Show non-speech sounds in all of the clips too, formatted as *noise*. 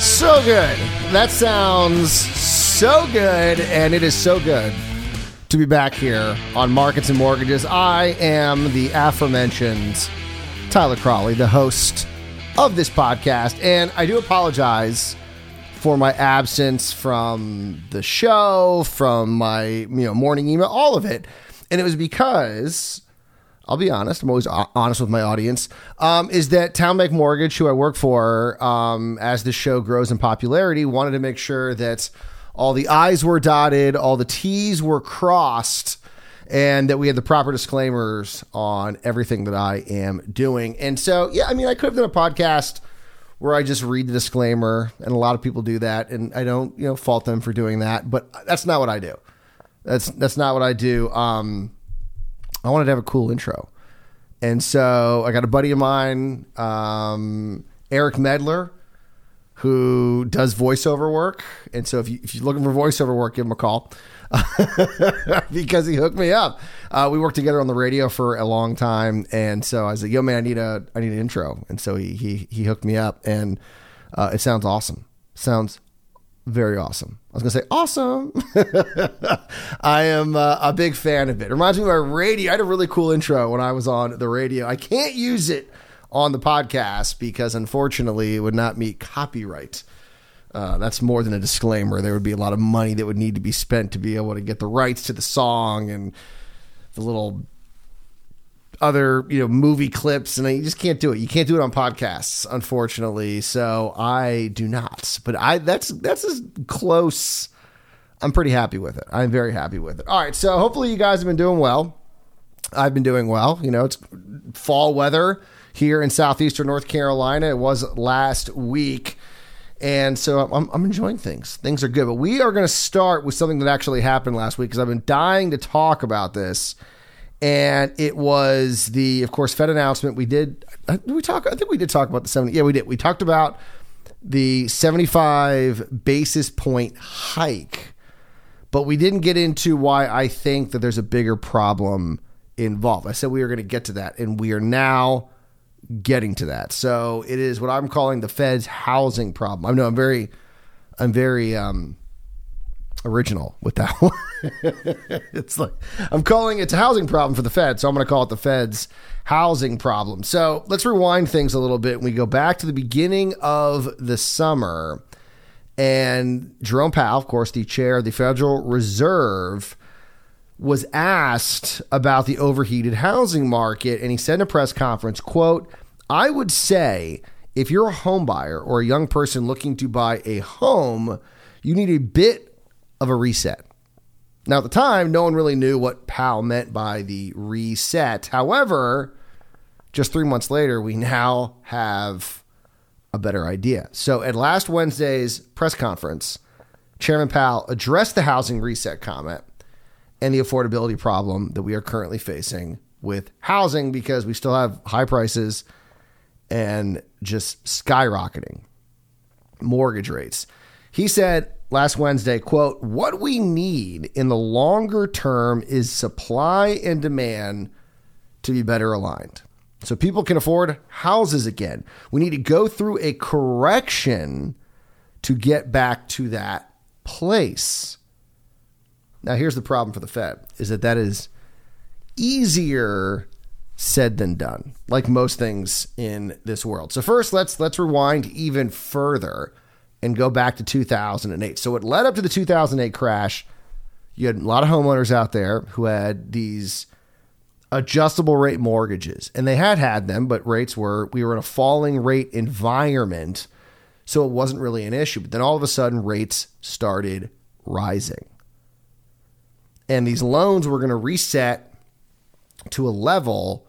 So good. That sounds so good, and it is so good to be back here on Markets and Mortgages. I am the aforementioned Tyler Crawley, the host of this podcast, and I do apologize for my absence from the show, from my you know morning email, all of it, and it was because I'll be honest. I'm always honest with my audience. Um, is that Town Bank Mortgage, who I work for, um, as the show grows in popularity, wanted to make sure that all the I's were dotted, all the T's were crossed, and that we had the proper disclaimers on everything that I am doing. And so, yeah, I mean, I could have done a podcast where I just read the disclaimer, and a lot of people do that, and I don't, you know, fault them for doing that, but that's not what I do. That's that's not what I do. Um, I wanted to have a cool intro. And so I got a buddy of mine, um, Eric Medler, who does voiceover work. And so if, you, if you're looking for voiceover work, give him a call *laughs* because he hooked me up. Uh, we worked together on the radio for a long time. And so I was like, yo, man, I need a, I need an intro. And so he, he, he hooked me up and uh, it sounds awesome. Sounds very awesome. I was to say awesome. *laughs* I am uh, a big fan of it. it. Reminds me of my radio. I had a really cool intro when I was on the radio. I can't use it on the podcast because unfortunately it would not meet copyright. Uh, that's more than a disclaimer. There would be a lot of money that would need to be spent to be able to get the rights to the song and the little other you know movie clips and you just can't do it. You can't do it on podcasts unfortunately. So i do not. But i that's that's as close. I'm pretty happy with it. I'm very happy with it. All right so hopefully you guys have been doing well. I've been doing well. You know it's fall weather here in southeastern north carolina. It was last week. And so I'm, I'm enjoying things. Things are good. But we are going to start with something that actually happened last week because I've been dying to talk about this and it was the, of course, Fed announcement. We did, uh, did we talk? I think we did talk about the 70. Yeah, we did. We talked about the 75 basis point hike, but we didn't get into why I think that there's a bigger problem involved. I said we were going to get to that, and we are now getting to that. So it is what I'm calling the Fed's housing problem. I know I'm very, I'm very, um, original with that *laughs* one. it's like I'm calling it a housing problem for the Fed, so I'm going to call it the Fed's housing problem. So let's rewind things a little bit. We go back to the beginning of the summer, and Jerome Powell, of course, the chair of the Federal Reserve, was asked about the overheated housing market, and he said in a press conference, "quote I would say." If you're a home buyer or a young person looking to buy a home, you need a bit of a reset. Now, at the time, no one really knew what Powell meant by the reset. However, just three months later, we now have a better idea. So, at last Wednesday's press conference, Chairman Powell addressed the housing reset comment and the affordability problem that we are currently facing with housing because we still have high prices and just skyrocketing mortgage rates. He said, last Wednesday, quote, what we need in the longer term is supply and demand to be better aligned. So people can afford houses again. We need to go through a correction to get back to that place. Now here's the problem for the Fed is that that is easier said than done, like most things in this world. So first let's let's rewind even further and go back to 2008. So it led up to the 2008 crash. You had a lot of homeowners out there who had these adjustable rate mortgages, and they had had them, but rates were, we were in a falling rate environment. So it wasn't really an issue. But then all of a sudden, rates started rising. And these loans were going to reset to a level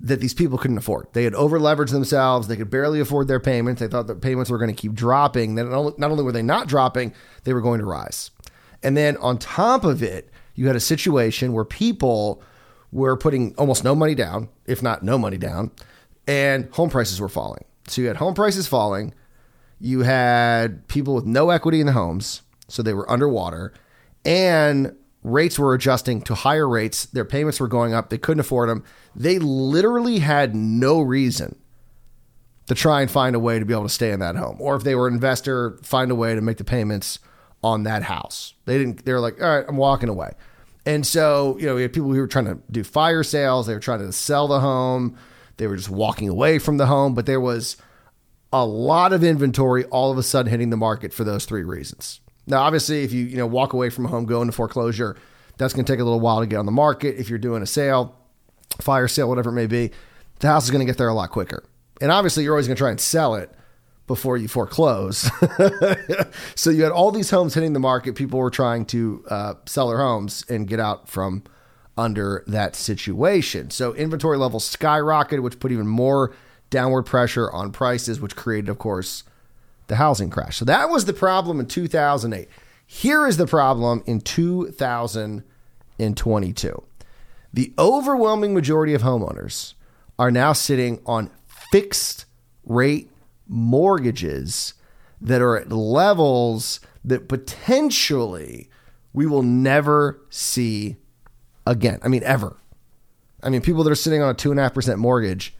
that these people couldn't afford. They had over leveraged themselves. They could barely afford their payments. They thought that payments were going to keep dropping. Then not only were they not dropping, they were going to rise. And then on top of it, you had a situation where people were putting almost no money down, if not no money down, and home prices were falling. So you had home prices falling. You had people with no equity in the homes, so they were underwater, and rates were adjusting to higher rates. Their payments were going up. They couldn't afford them. They literally had no reason to try and find a way to be able to stay in that home. Or if they were an investor, find a way to make the payments on that house. They didn't, they were like, all right, I'm walking away. And so, you know, we had people who were trying to do fire sales. They were trying to sell the home. They were just walking away from the home. But there was a lot of inventory all of a sudden hitting the market for those three reasons. Now, obviously, if you you know walk away from a home, go into foreclosure, that's going to take a little while to get on the market. If you're doing a sale, fire sale, whatever it may be, the house is going to get there a lot quicker. And obviously, you're always going to try and sell it before you foreclose. *laughs* so you had all these homes hitting the market. People were trying to uh, sell their homes and get out from under that situation. So inventory levels skyrocketed, which put even more downward pressure on prices, which created, of course, the housing crash. So that was the problem in 2008. Here is the problem in 2022. The overwhelming majority of homeowners are now sitting on fixed rate mortgages that are at levels that potentially we will never see again. I mean, ever. I mean, people that are sitting on a 2.5% mortgage,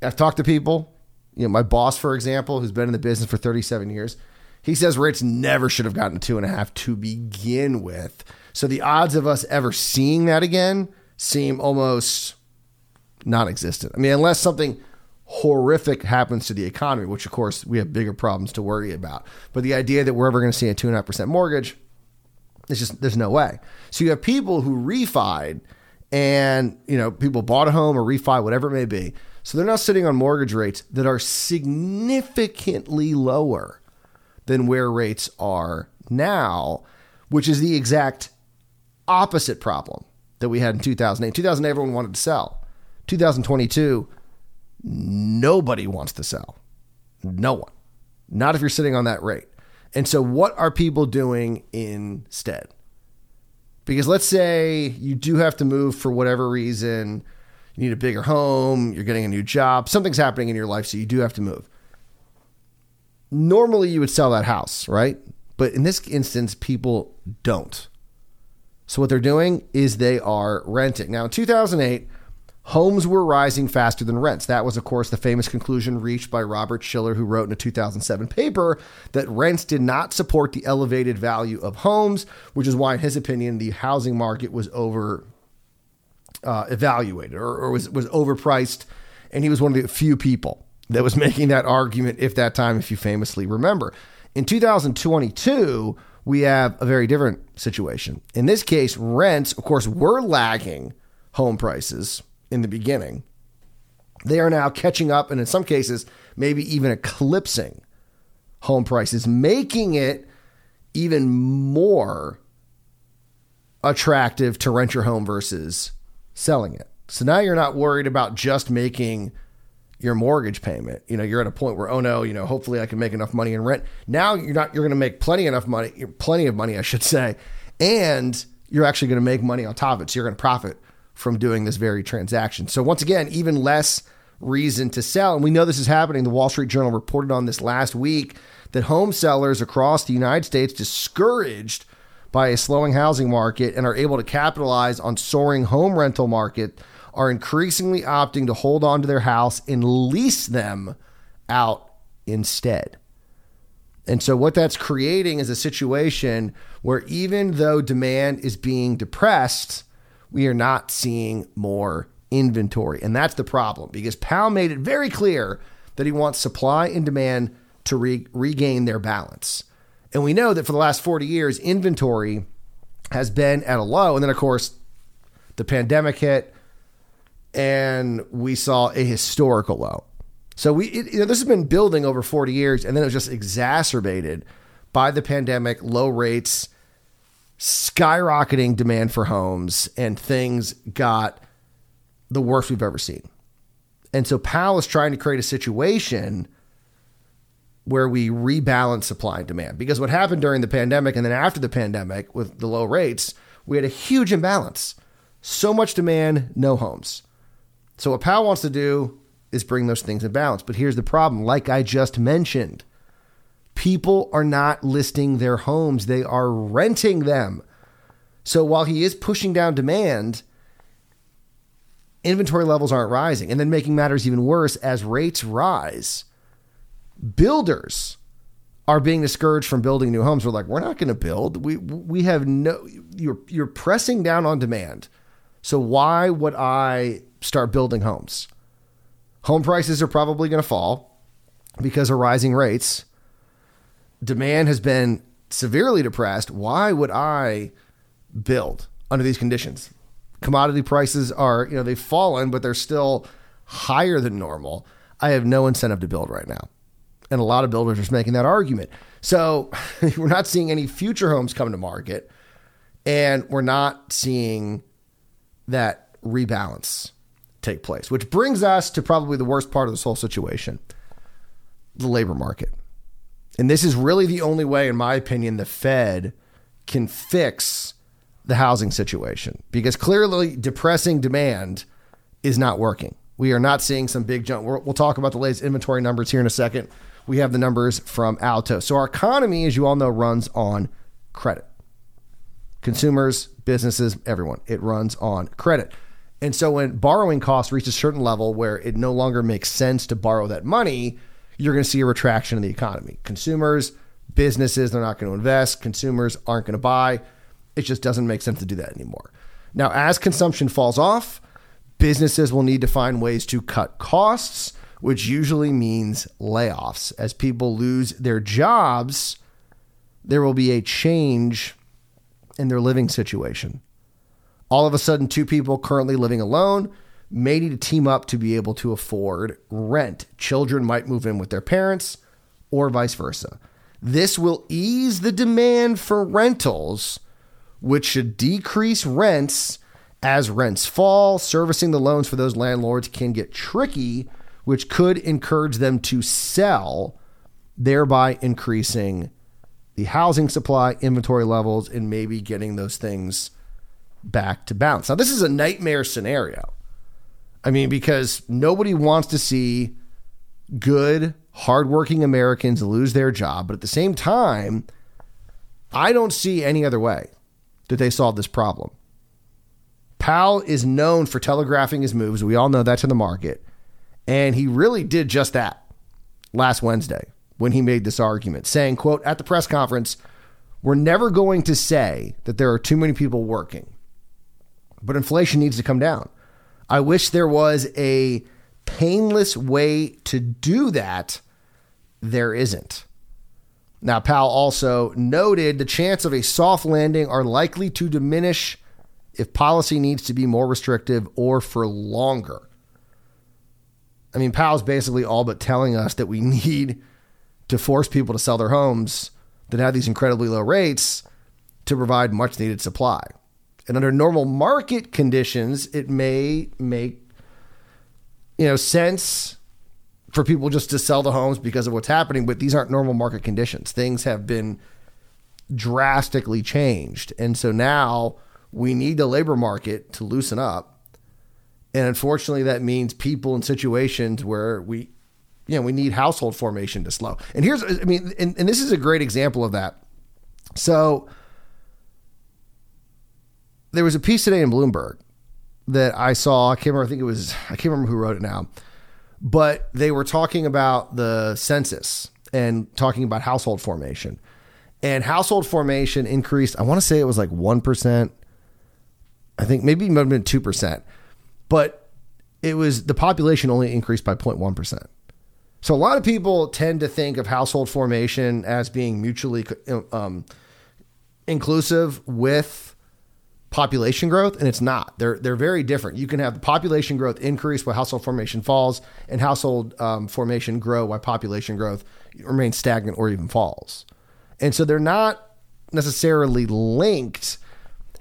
I've talked to people you know, my boss, for example, who's been in the business for 37 years, he says rates never should have gotten two and a half to begin with. So the odds of us ever seeing that again seem almost non existent. I mean, unless something horrific happens to the economy, which of course we have bigger problems to worry about. But the idea that we're ever going to see a two and a half percent mortgage, it's just there's no way. So you have people who refied and you know people bought a home or refi, whatever it may be so they're now sitting on mortgage rates that are significantly lower than where rates are now, which is the exact opposite problem that we had in 2008. 2008, everyone wanted to sell. 2022, nobody wants to sell. No one. Not if you're sitting on that rate. And so, what are people doing instead? Because let's say you do have to move for whatever reason you need a bigger home, you're getting a new job, something's happening in your life, so you do have to move. Normally, you would sell that house, right? But in this instance, people don't. So, what they're doing is they are renting. Now, in 2008, homes were rising faster than rents. That was, of course, the famous conclusion reached by Robert Shiller, who wrote in a 2007 paper that rents did not support the elevated value of homes, which is why, in his opinion, the housing market was over uh, evaluated or, or was was overpriced, and he was one of the few people that was *laughs* making that argument. If that time, if you famously remember, in 2022 we have a very different situation. In this case, rents, of course, were lagging home prices in the beginning. They are now catching up, and in some cases, maybe even eclipsing home prices, making it even more attractive to rent your home versus selling it. So now you're not worried about just making your mortgage payment. You know, you're at a point where, oh no, you know, hopefully I can make enough money in rent. Now you're not, you're going to make plenty enough money, plenty of money, I should say. And you're actually going to make money on top of it. So you're going to profit from doing this very transaction. So once again, even less reason to sell. And we know this is happening. The Wall Street Journal reported on this last week that home sellers across the United States discouraged by a slowing housing market and are able to capitalize on soaring home rental market are increasingly opting to hold on to their house and lease them out instead. And so, what that's creating is a situation where even though demand is being depressed, we are not seeing more inventory. And that's the problem because Powell made it very clear that he wants supply and demand to re- regain their balance. And we know that for the last 40 years, inventory has been at a low. And then, of course, the pandemic hit and we saw a historical low. So we, it, you know, this has been building over 40 years, and then it was just exacerbated by the pandemic, low rates, skyrocketing demand for homes, and things got the worst we've ever seen. And so Powell is trying to create a situation where we rebalance supply and demand. Because what happened during the pandemic and then after the pandemic with the low rates, we had a huge imbalance. So much demand, no homes. So what Powell wants to do is bring those things in balance. But here's the problem like I just mentioned, people are not listing their homes, they are renting them. So while he is pushing down demand, inventory levels aren't rising. And then making matters even worse, as rates rise, builders are being discouraged from building new homes. We're like, we're not going to build. We we have no you're you're pressing down on demand. So why would I start building homes? Home prices are probably going to fall because of rising rates. Demand has been severely depressed. Why would I build under these conditions? Commodity prices are, you know, they've fallen, but they're still higher than normal. I have no incentive to build right now. And a lot of builders are making that argument. So *laughs* we're not seeing any future homes come to market, and we're not seeing that rebalance take place, which brings us to probably the worst part of this whole situation the labor market. And this is really the only way, in my opinion, the Fed can fix the housing situation because clearly depressing demand is not working. We are not seeing some big jump. we will talk about the latest inventory numbers here in a second. We have the numbers from Altos. So, our economy, as you all know, runs on credit. Consumers, businesses, everyone, it runs on credit. And so, when borrowing costs reach a certain level where it no longer makes sense to borrow that money, you're going to see a retraction in the economy. Consumers, businesses, they're not going to invest. Consumers aren't going to buy. It just doesn't make sense to do that anymore. Now, as consumption falls off, businesses will need to find ways to cut costs, which usually means layoffs. As people lose their jobs, there will be a change in their living situation. All of a sudden, two people currently living alone may need to team up to be able to afford rent. Children might move in with their parents or vice versa. This will ease the demand for rentals, which should decrease rents as rents fall. Servicing the loans for those landlords can get tricky, which could encourage them to sell, thereby increasing the housing supply, inventory levels, and maybe getting those things back to balance. Now, this is a nightmare scenario. I mean, because nobody wants to see good, hardworking Americans lose their job. But at the same time, I don't see any other way that they solve this problem. Powell is known for telegraphing his moves. We all know that to the market. And he really did just that last Wednesday when he made this argument, saying, quote, at the press conference, we're never going to say that there are too many people working, but inflation needs to come down. I wish there was a painless way to do that. There isn't. Now, Powell also noted the chance of a soft landing are likely to diminish if policy needs to be more restrictive or for longer. I mean, Powell's basically all but telling us that we *laughs* need to force people to sell their homes that have these incredibly low rates to provide much needed supply. And under normal market conditions, it may make you know sense for people just to sell the homes because of what's happening, but these aren't normal market conditions. Things have been drastically changed. And so now we need the labor market to loosen up. And unfortunately, that means people in situations where we, you know, we need household formation to slow. And here's, I mean, and, and this is a great example of that. So, there was a piece today in Bloomberg that I saw. I can't remember. I think it was. I can't remember who wrote it now, but they were talking about the census and talking about household formation, and household formation increased. I want to say it was like one percent. I think maybe it might have been two percent, but it was the population only increased by 0.1 percent. So a lot of people tend to think of household formation as being mutually um, inclusive with population growth, and it's not. They're they're very different. You can have the population growth increase while household formation falls, and household um, formation grow while population growth remains stagnant or even falls. And so they're not necessarily linked.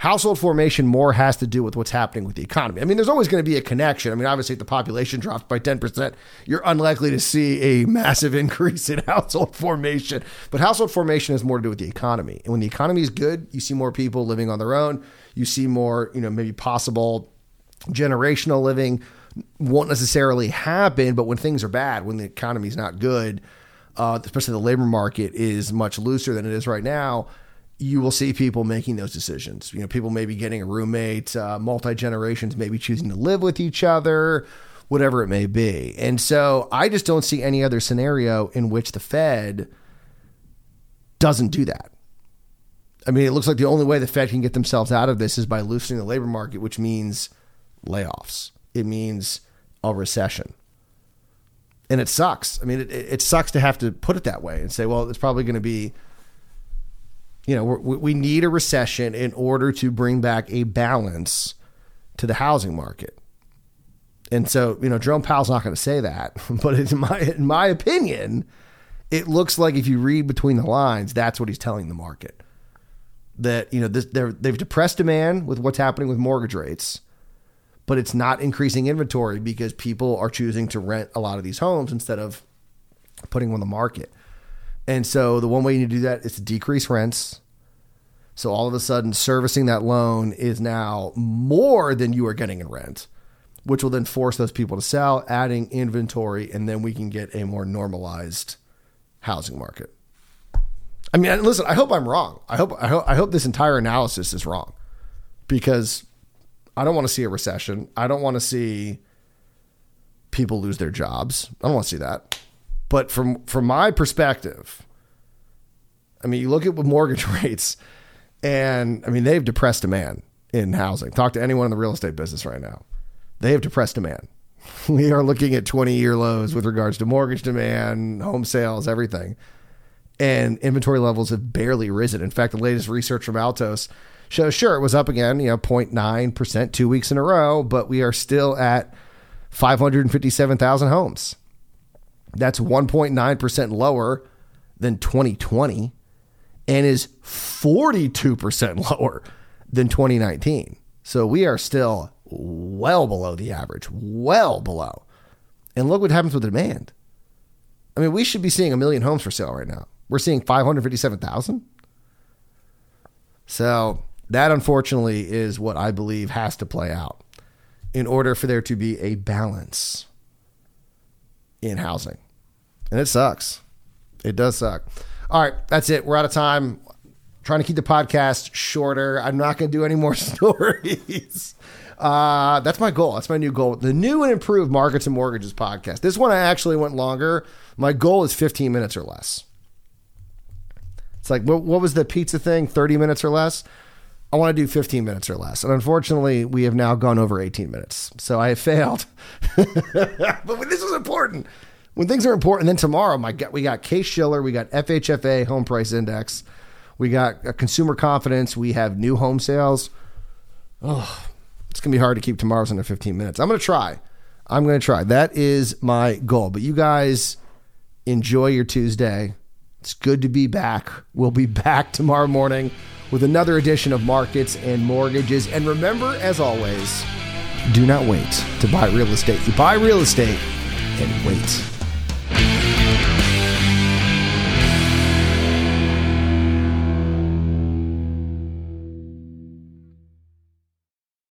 Household formation more has to do with what's happening with the economy. I mean, there's always going to be a connection. I mean, obviously, if the population drops by 10%, you're unlikely to see a massive *laughs* increase in household formation. But household formation has more to do with the economy. And when the economy is good, you see more people living on their own. You see more, you know, maybe possible generational living won't necessarily happen. But when things are bad, when the economy is not good, uh, especially the labor market is much looser than it is right now you will see people making those decisions. You know, people maybe getting a roommate, uh, multi generations maybe choosing to live with each other, whatever it may be. And so I just don't see any other scenario in which the Fed doesn't do that. I mean, it looks like the only way the Fed can get themselves out of this is by loosening the labor market, which means layoffs. It means a recession. And it sucks. I mean, it, it sucks to have to put it that way and say, well, it's probably going to be you know, we need a recession in order to bring back a balance to the housing market. And so, you know, Jerome Powell's not going to say that, *laughs* but in my in my opinion, it looks like if you read between the lines, that's what he's telling the market. That you know, this, they've depressed demand with what's happening with mortgage rates, but it's not increasing inventory because people are choosing to rent a lot of these homes instead of putting them on the market. And so the one way you need to do that is to decrease rents. So all of a sudden, servicing that loan is now more than you are getting in rent, which will then force those people to sell, adding inventory, and then we can get a more normalized housing market. I mean, listen, I hope I'm wrong. I hope I hope I hope this entire analysis is wrong because I don't want to see a recession. I don't want to see people lose their jobs. I don't want to see that. But from from my perspective, I mean, you look at mortgage *laughs* rates, and I mean they've depressed demand in housing. Talk to anyone in the real estate business right now; they have depressed demand. We *laughs* are looking at twenty year lows with regards to mortgage demand, home sales, everything, and inventory levels have barely risen. In fact, the latest research from Altos shows sure it was up again, you know, 0.9 percent two weeks in a row, but we are still at five hundred and fifty seven thousand homes. That's 1.9% lower than 2020 and is 42% *laughs* lower than 2019. So we are still well below the average, well below. And look what happens with demand. I mean, we should be seeing a million homes for sale right now. We're seeing 557,000. So that unfortunately is what I believe has to play out in order for there to be a balance in housing. And it sucks. It does suck. All right, that's it. We're out of time. trying to keep the podcast shorter. I'm not going to do any more *laughs* stories. Uh, that's my goal. That's my new goal. The new and improved Markets and Mortgages podcast. This one I actually went longer. My goal is 15 minutes or less. It's like, what, what was the pizza thing? 30 minutes or less? I want to do 15 minutes or less. And unfortunately, we have now gone over 18 minutes. So I have failed. *laughs* but this was important. When things are important, then tomorrow, my God, we got Case Shiller, we got FHFA home price index, we got uh, consumer confidence, we have new home sales. Oh, it's gonna be hard to keep tomorrow's under 15 minutes. I'm gonna try. I'm gonna try. That is my goal. But you guys enjoy your Tuesday. It's good to be back. We'll be *laughs* back tomorrow morning with another edition of Markets and Mortgages. And remember, as always, do not wait to buy real estate. You buy real estate and wait.